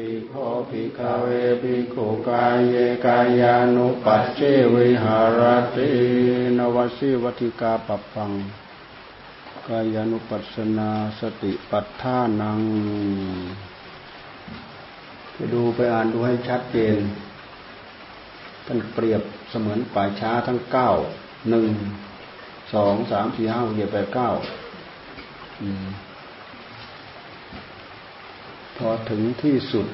ปิโคภิกเวภิกขุกายเยกายานุปัสเจวิหารตินวสิวัติกาปปังกายานุปัสนาสติปัฏฐานัง ไปดูไปอ่านดูให้ชัดเจนท่านเปรียบเสมือนป่าช้าทั้งเก้าหนึ่งสองสามสี่ห้าหกเจ็ดแปดเก้า พอถึงที่สุด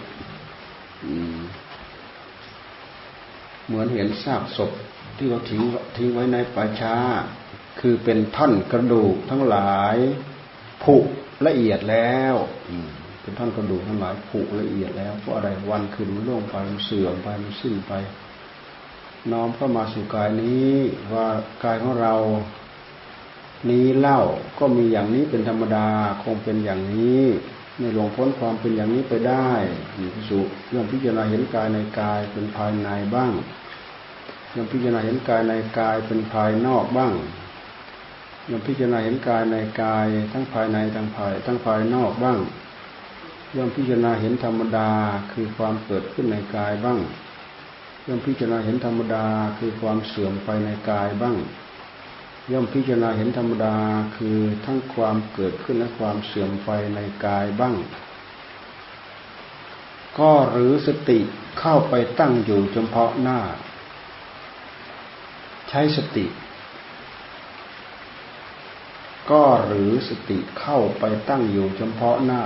เหมือนเห็นซากศพที่เราทิ้งทิ้งไว้ในป่าช้า คือเป็นท่อนกระดูกทั้งหลายผุละเอียดแล้วเป็นท่อนกระดูกทั้งหลายผุละเอียดแล้วเพราะอะไรวันคืนมันล่วงไปมันเสื่อมไปมันสิ้นไป น้อมเข้ามาสู่กายนี้ว่ากายของเรานี้เล่าก็มีอย่างนี้เป็นธรรมดาคงเป็นอย่างนี้ ไม่หลงพ้นความเป็นอย่างนี้ไปได้มีพิสุเรื่องพิจารณาเห็นกายในกายเป็นภายในบ้างเรื่องพิจารณาเห็นกายในกายเป็นภายนอกบ้างเรื่องพิจารณาเห็นกายในกายทั้งภายในทั้งภายทั้งภายนอกบ้างเรื่องพิจารณาเห็นธรรมดาคือความเกิดขึ้นในกายบ้างเรื่องพิจารณาเห็นธรรมดาคือความเสื่อมไปในกายบ้าง ย่อมพิจารณาเห็นธรรมดาคือทั้งความเกิดขึ้นและความเสื่อมไปในกายบ้าง ก็หรือสติเข้าไปตั้งอยู่เฉพาะหน้า ใช้สติ ก็หรือสติเข้าไปตั้งอยู่เฉพาะหน้า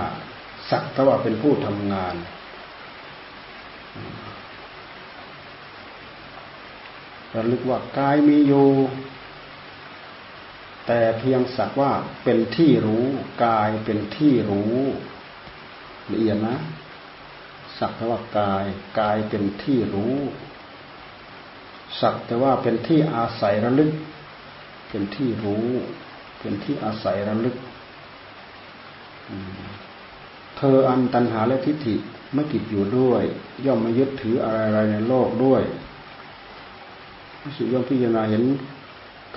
สักแต่ว่าเป็นผู้ทำงานระลึกว่ากายมีอยู่ แต่เพียงสักว่าเป็นที่รู้กายเป็นที่รู้ละเอียดนะ สักแต่ว่ากายกายเป็นที่รู้ สักแต่ว่าเป็นที่อาศัยระลึก เป็นที่รู้ เป็นที่อาศัยระลึกเธออันตันหาและทิฏฐิไม่ติดอยู่ด้วย ย่อมไม่ยึดถืออะไรๆในโลกด้วยสุย่อมพิจารณาเห็น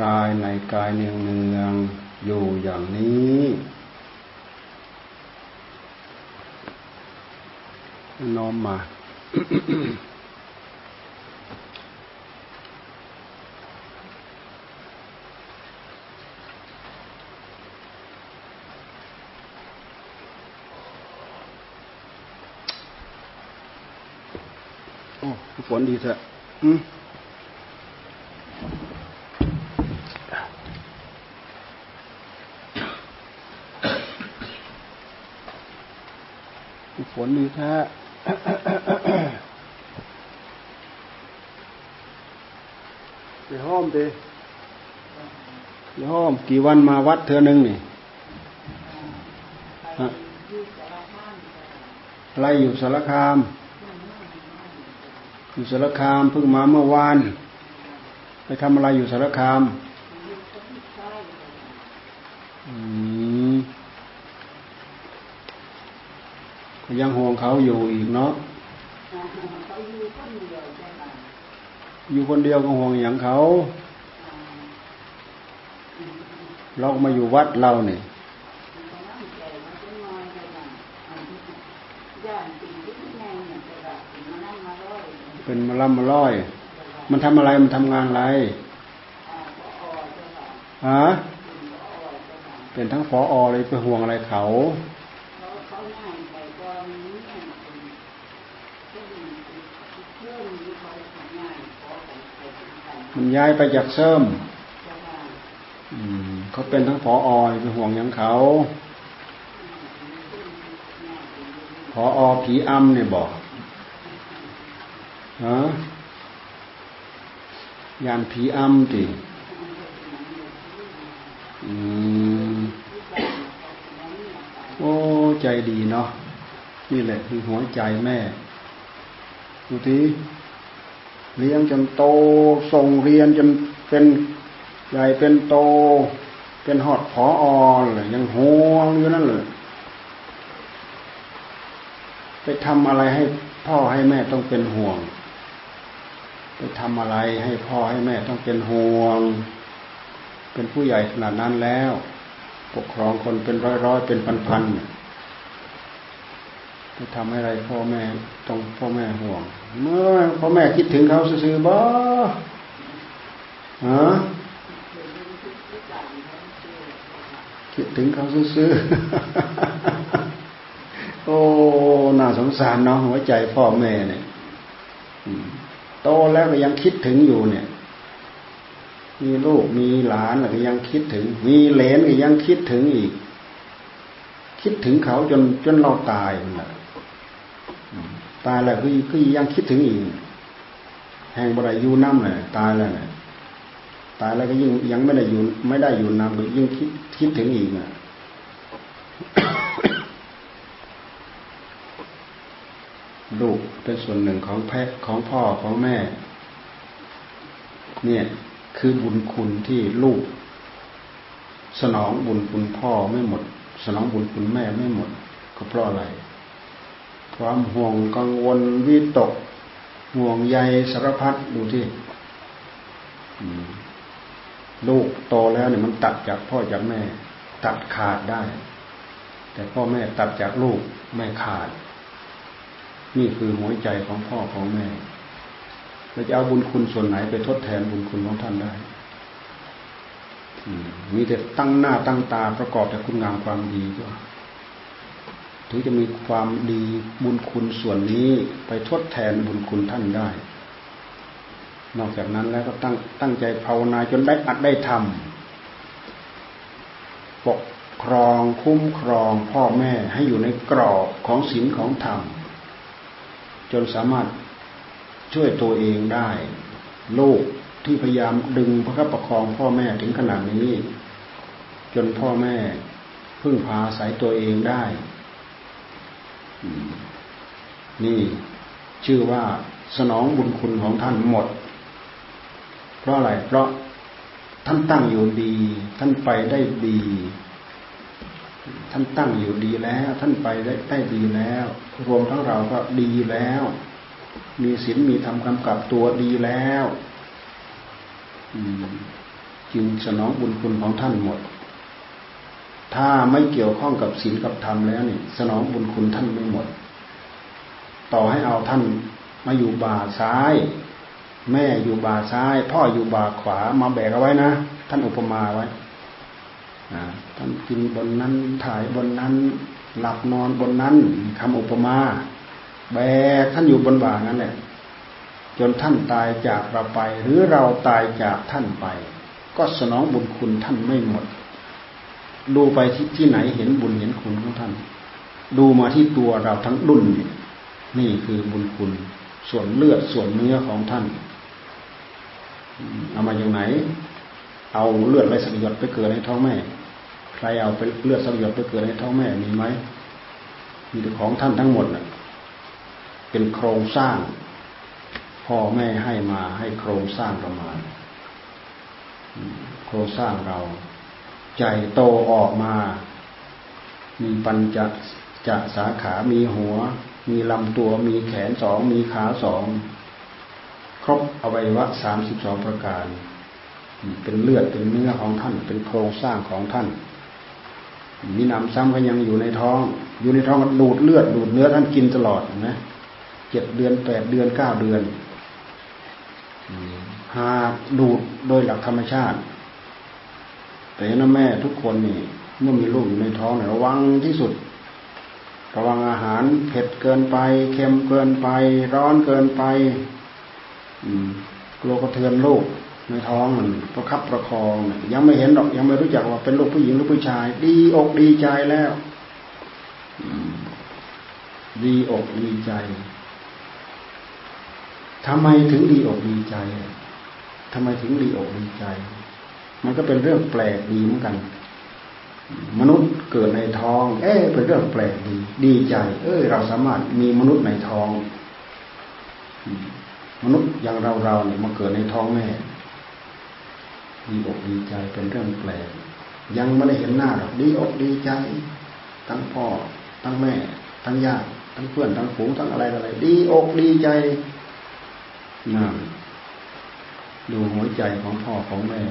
กายในกายเนืองเนืองอยู่อย่างนี้ น้อมมาโอ้ฝนดีเถอะอืม ฝนมีแท้ไปห้อมดิไปห้อมกี่วันมาวัดเธอหนึ่งนี่อะไรอยู่สารคาม อยู่สารคามเพิ่งมาเมื่อวาน ไปทำอะไรอยู่สารคามยังห่วง เขาอยู่อีกเนาะอยู่คนเดียวก็ห่วงอย่างเขา เรามาอยู่วัดเราเนี่ยเป็นมาล่ำมาล่อย มันทำอะไรมันทำงานอะไรฮะเป็นทั้งฟออเลยไปห่วงอะไรเขา มันย้ายไปจากเสริมเขาเป็นทั้งผออเป็นห่วงยังเขาผออผีอ้ำเนี่ยบอกฮะยานผีอ้ำจิโอ้ใจดีเนาะนี่แหละคือหัวใจแม่ดูที เลี้ยงจนโตส่งเรียนจนเป็นใหญ่เป็นโต เป็นหอดพออเลยยังห่วงอยู่นั่นเลยไปทำอะไรให้พ่อให้แม่ต้องเป็นห่วง ไปทำอะไรให้พ่อให้แม่ต้องเป็นห่วง เป็นผู้ใหญ่ขนาดนั้นแล้ว ปกครองคนเป็นร้อยร้อยเป็นพันพั จะทำให้อะไรพ่อแม่ต้องพ่อแม่ห่วง เมื่อพ่อแม่คิดถึงเขาซื่อบ่ฮะคิดถึงเขาซื่อโอ้น่าสงสารเนาะหัวใจพ่อแม่เนี่ยโตแล้วก็ยังคิดถึงอยู่เนี่ย มีลูกมีหลานก็ยังคิดถึง มีเหลนก็ยังคิดถึงอีก คิดถึงเขาจนจนเราตายนั่นแหละ ตายแล้วก็ก็ยังคิดถึงอีกแห่งบรายยูน้ำเลยตายแล้วเนี่ยตายแล้วก็ยิ่งยังไม่ได้อยู่ไม่ได้อยู่น้ำก็ยิ่งคิดคิดถึงอีกอะลูกเป็นส่วนหนึ่งของแพะของพ่อของแม่ เนี่ยคือบุญคุณที่ลูก สนองบุญคุณพ่อไม่หมด สนองบุญคุณแม่ไม่หมด ก็เพราะอะไร ความห่วงกังวลวิตก ห่วงใยสารพัดดูที่ลูกโตแล้วเนี่ยมันตัดจากพ่อจากแม่ ตัดขาดได้ แต่พ่อแม่ตัดจากลูกไม่ขาด นี่คือหัวใจของพ่อของแม่เราจะเอาบุญคุณส่วนไหนไปทดแทนบุญคุณของท่านได้มีแต่ตั้งหน้าตั้งตาประกอบแต่คุณงามความดีก็ ถึงจะมีความดีบุญคุณส่วนนี้ไปทดแทนบุญคุณท่านได้ นอกจากนั้นแล้วก็ตั้งตั้งใจภาวนาจนได้อัดได้ทำปกครองคุ้มครองพ่อแม่ให้อยู่ในกรอบของศีลของธรรม จนสามารถช่วยตัวเองได้ลูกที่พยายามดึงพระคับประคองพ่อแม่ถึงขนาดนี้ จนพ่อแม่พึ่งพาสายตัวเองได้ นี่ชื่อว่าสนองบุญคุณของท่านหมด เพราะอะไร เพราะท่านตั้งอยู่ดี ท่านไปได้ดี ท่านตั้งอยู่ดีแล้ว ท่านไปได้ได้ดีแล้ว รวมทั้งเราก็ดีแล้ว มีศีลมีธรรมกำกับตัวดีแล้วจึงสนองบุญคุณของท่านหมด ถ้าไม่เกี่ยวข้องกับศีลกับธรรมแล้วเนี่ยสนองบุญคุณท่านไม่หมด ต่อให้เอาท่านมาอยู่บ่าซ้าย แม่อยู่บ่าซ้าย พ่ออยู่บ่าขวามาแบกเอาไว้นะท่านอุปมาไว้ท่านกินบนนั้นถ่ายบนนั้น หลับนอนบนนั้นคำอุปมาแบกท่านอยู่บนบ่านั้นแหละจนท่านตายจากเราไป หรือเราตายจากท่านไป ก็สนองบุญคุณท่านไม่หมด ดูไปที่ที่ไหนเห็นบุญเห็นคุณของท่าน ดูมาที่ตัวเราทั้งดุนนี่นี่คือบุญคุณ ส่วนเลือดส่วนเนื้อของท่านเอามาอย่างไหน เอาเลือดไปสักหยดไปเกิดในท้องแม่ ใครเอาไปเลือดสักหยดไปเกิดในท้องแม่มีไหมมีแต่ของท่านทั้งหมดน่ะ เป็นโครงสร้างพ่อแม่ให้มาให้โครงสร้างเรามาณโครงสร้างเรา ใจโตออกมา มีปัญจจะสาขา มีหัว มีลำตัว มีแขนสอง มีขาสอง ครบอวัยวะสามสิบสองประการ เป็นเลือด เป็นเนื้อของท่าน เป็นโครงสร้างของท่าน มีน้ำซ้ำก็ยังอยู่ในท้อง อยู่ในท้องดูดเลือด ดูดเนื้อท่านกินตลอดนะเจ็ดเดือนแปดเดือนเก้าเดือนหากดูดโดยหลักธรรมชาติ แต่นะแม่ทุกคนนี่เมื่อมีลูกอยู่ในท้องเนี่ยระวังที่สุด ระวังอาหารเผ็ดเกินไป เค็มเกินไป ร้อนเกินไป อืมกลัวกระเทือนลูกในท้องมันประคับประคอง ยังไม่เห็นหรอกยังไม่รู้จักว่าเป็นลูกผู้หญิงหรือผู้ชาย ดีอกดีใจแล้วดีอกดีใจทำไมถึงดีอกดีใจทำไมถึงดีอกดีใจ มันก็เป็นเรื่องแปลกดีเหมือนกัน มนุษย์เกิดในท้อง เอ๊เป็นเรื่องแปลกดี ดีใจ เออเราสามารถมีมนุษย์ในท้อง มนุษย์อย่างเราเราเนี่ยมาเกิดในท้องแม่ดีอกดีใจเป็นเรื่องแปลก ยังไม่ได้เห็นหน้าหรอกดีอกดีใจ ทั้งพ่อ ทั้งแม่ ทั้งญาติทั้งเพื่อนทั้งฝูงทั้งอะไรอะไร ดีอกดีใจนั่นดูหัวใจของพ่อของแม่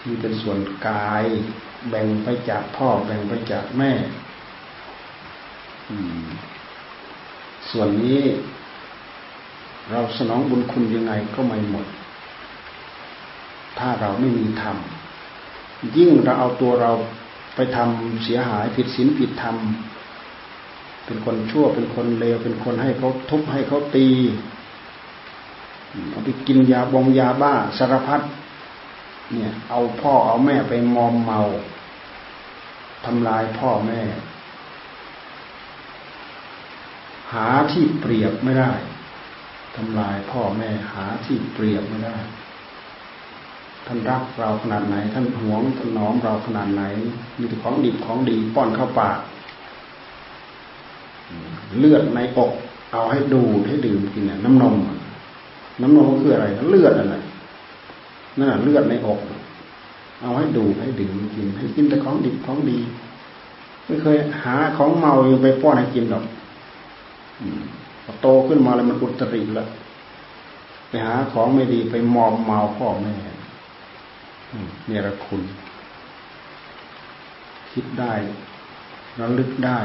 ที่เป็นส่วนกาย แบ่งไปจากพ่อ แบ่งไปจากแม่ส่วนนี้ เราสนองบุญคุณยังไงก็ไม่หมด ถ้าเราไม่มีธรรมยิ่งเราเอาตัวเราไปทำเสียหายผิดศีลผิดธรรมเป็นคนชั่วเป็นคนเลวเป็นคนให้เขาทุบให้เขาตีเอาไปกินยาบองยาบ้าสารพัด เนี่ย เอาพ่อเอาแม่ไปมอมเมาทำลายพ่อแม่ หาที่เปรียบไม่ได้ทำลายพ่อแม่หาที่เปรียบไม่ได้ ท่านรักเราขนาดไหน ท่านหวงท่านน้อมเราขนาดไหน มีแต่ของดีของดีป้อนเข้าปากเลือดในอก เอาให้ดูให้ดื่มกินเนี่ยน้ำนม น้ำนมก็คืออะไรเลือดอะไร นั่นเลือดในอก เอาให้ดูให้ดื่มกิน ให้กินแต่ของดีของดี ไม่เคยหาของเมาไปป้อนให้กินหรอกพอโตขึ้นมาแล้วมันอุตริแล้วไปหาของไม่ดีไปมอมเมาพ่อแม่เนรคุณ คิดได้ระลึกได้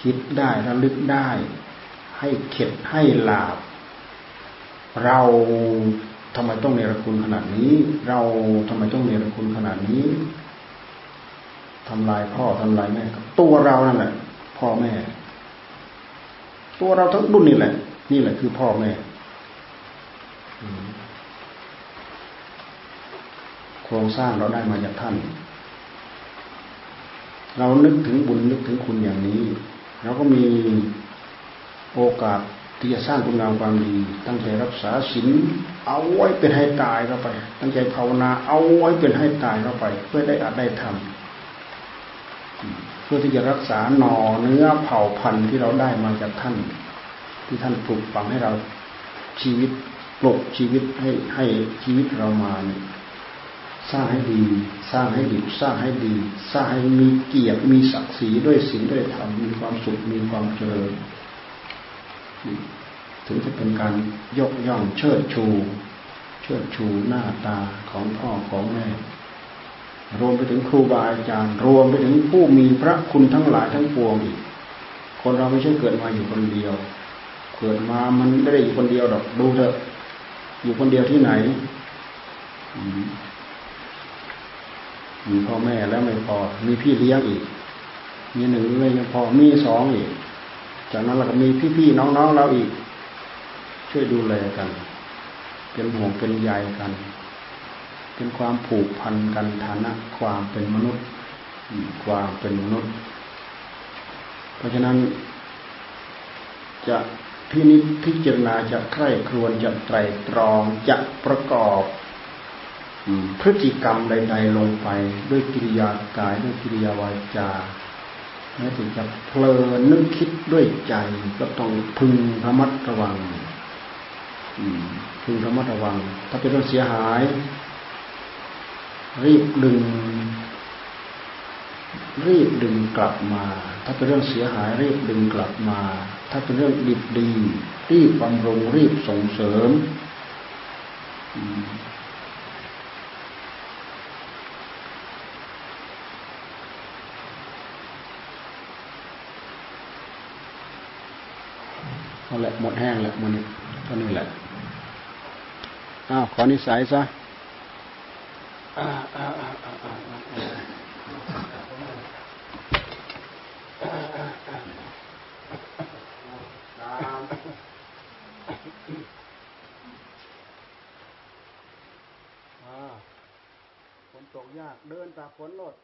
คิดได้ระลึกได้ ให้เข็ดให้หลาบ เราทำไมต้องเนรคุณขนาดนี้ เราทำไมต้องเนรคุณขนาดนี้ทำลายพ่อทำลายแม่ตัวเรานั่นแหละ พ่อแม่ ตัวเราทั้งรุ่นนี่แหละ นี่แหละคือพ่อแม่โครงสร้างเราได้มาจากท่าน เรานึกถึงบุญนึกถึงคุณอย่างนี้ เราก็มีโอกาส ที่จะสร้างคุณงามความดี ตั้งใจรักษาศีลเอาไว้เป็นให้ตายเข้าไป ตั้งใจภาวนาเอาไว้เป็นให้ตายเข้าไป เพื่อได้อาจได้ทำเพื่อที่จะรักษาหนอเนื้อเผ่าพันธุ์ที่เราได้มาจากท่าน ที่ท่านปลูกฝังให้เราชีวิตปลุกชีวิตให้ให้ชีวิตเรามาเนี่ยสร้างให้ดี สร้างให้ดีสร้างให้ดี สร้างให้มีเกียรติมีศักดิ์ศรีด้วยศีลด้วยธรรมมีความสุขมีความเจริญ ถึงจะเป็นการยกย่องเชิดชู เชิดชูหน้าตาของพ่อของแม่ รวมไปถึงครูบาอาจารย์ รวมไปถึงผู้มีพระคุณทั้งหลายทั้งปวงอีกคนเราไม่ใช่เกิดมาอยู่คนเดียว เกิดมามันไม่ได้อยู่คนเดียวหรอกดูเถอะ อยู่คนเดียวที่ไหนมีพ่อแม่แล้วไม่พอ มีพี่เลี้ยงอีก มีหนึ่งไม่พอ มีสองอีก จากนั้นเราก็มีพี่ๆน้องๆเราอีก ช่วยดูแลกัน เป็นห่วงเป็นใยกัน เป็นความผูกพันกันฐานะความเป็นมนุษย์ความเป็นมนุษย์ เพราะฉะนั้น จะพินิจพิจารณาจะใคร่ครวญจะไตรตรองจะประกอบพฤติกรรมใด ๆ ลงไป ด้วยกิริยากายด้วยกิริยาวาจา แม้ถึงจะเพลินนึกคิดด้วยใจ ก็ต้องพึงระมัดระวังพึงระมัดระวัง ถ้าเป็นเรื่องเสียหาย รีบดึง รีบดึงกลับมา ถ้าเป็นเรื่องเสียหาย รีบดึงกลับมา ถ้าเป็นเรื่องดีดีรีบบำรุงรีบส่งเสริม นั่นแหละหมดแห้งแล้วมันก็นี่แหละอ้าวขอนิสัยซะฝนตกยาก เดินตากฝนหลด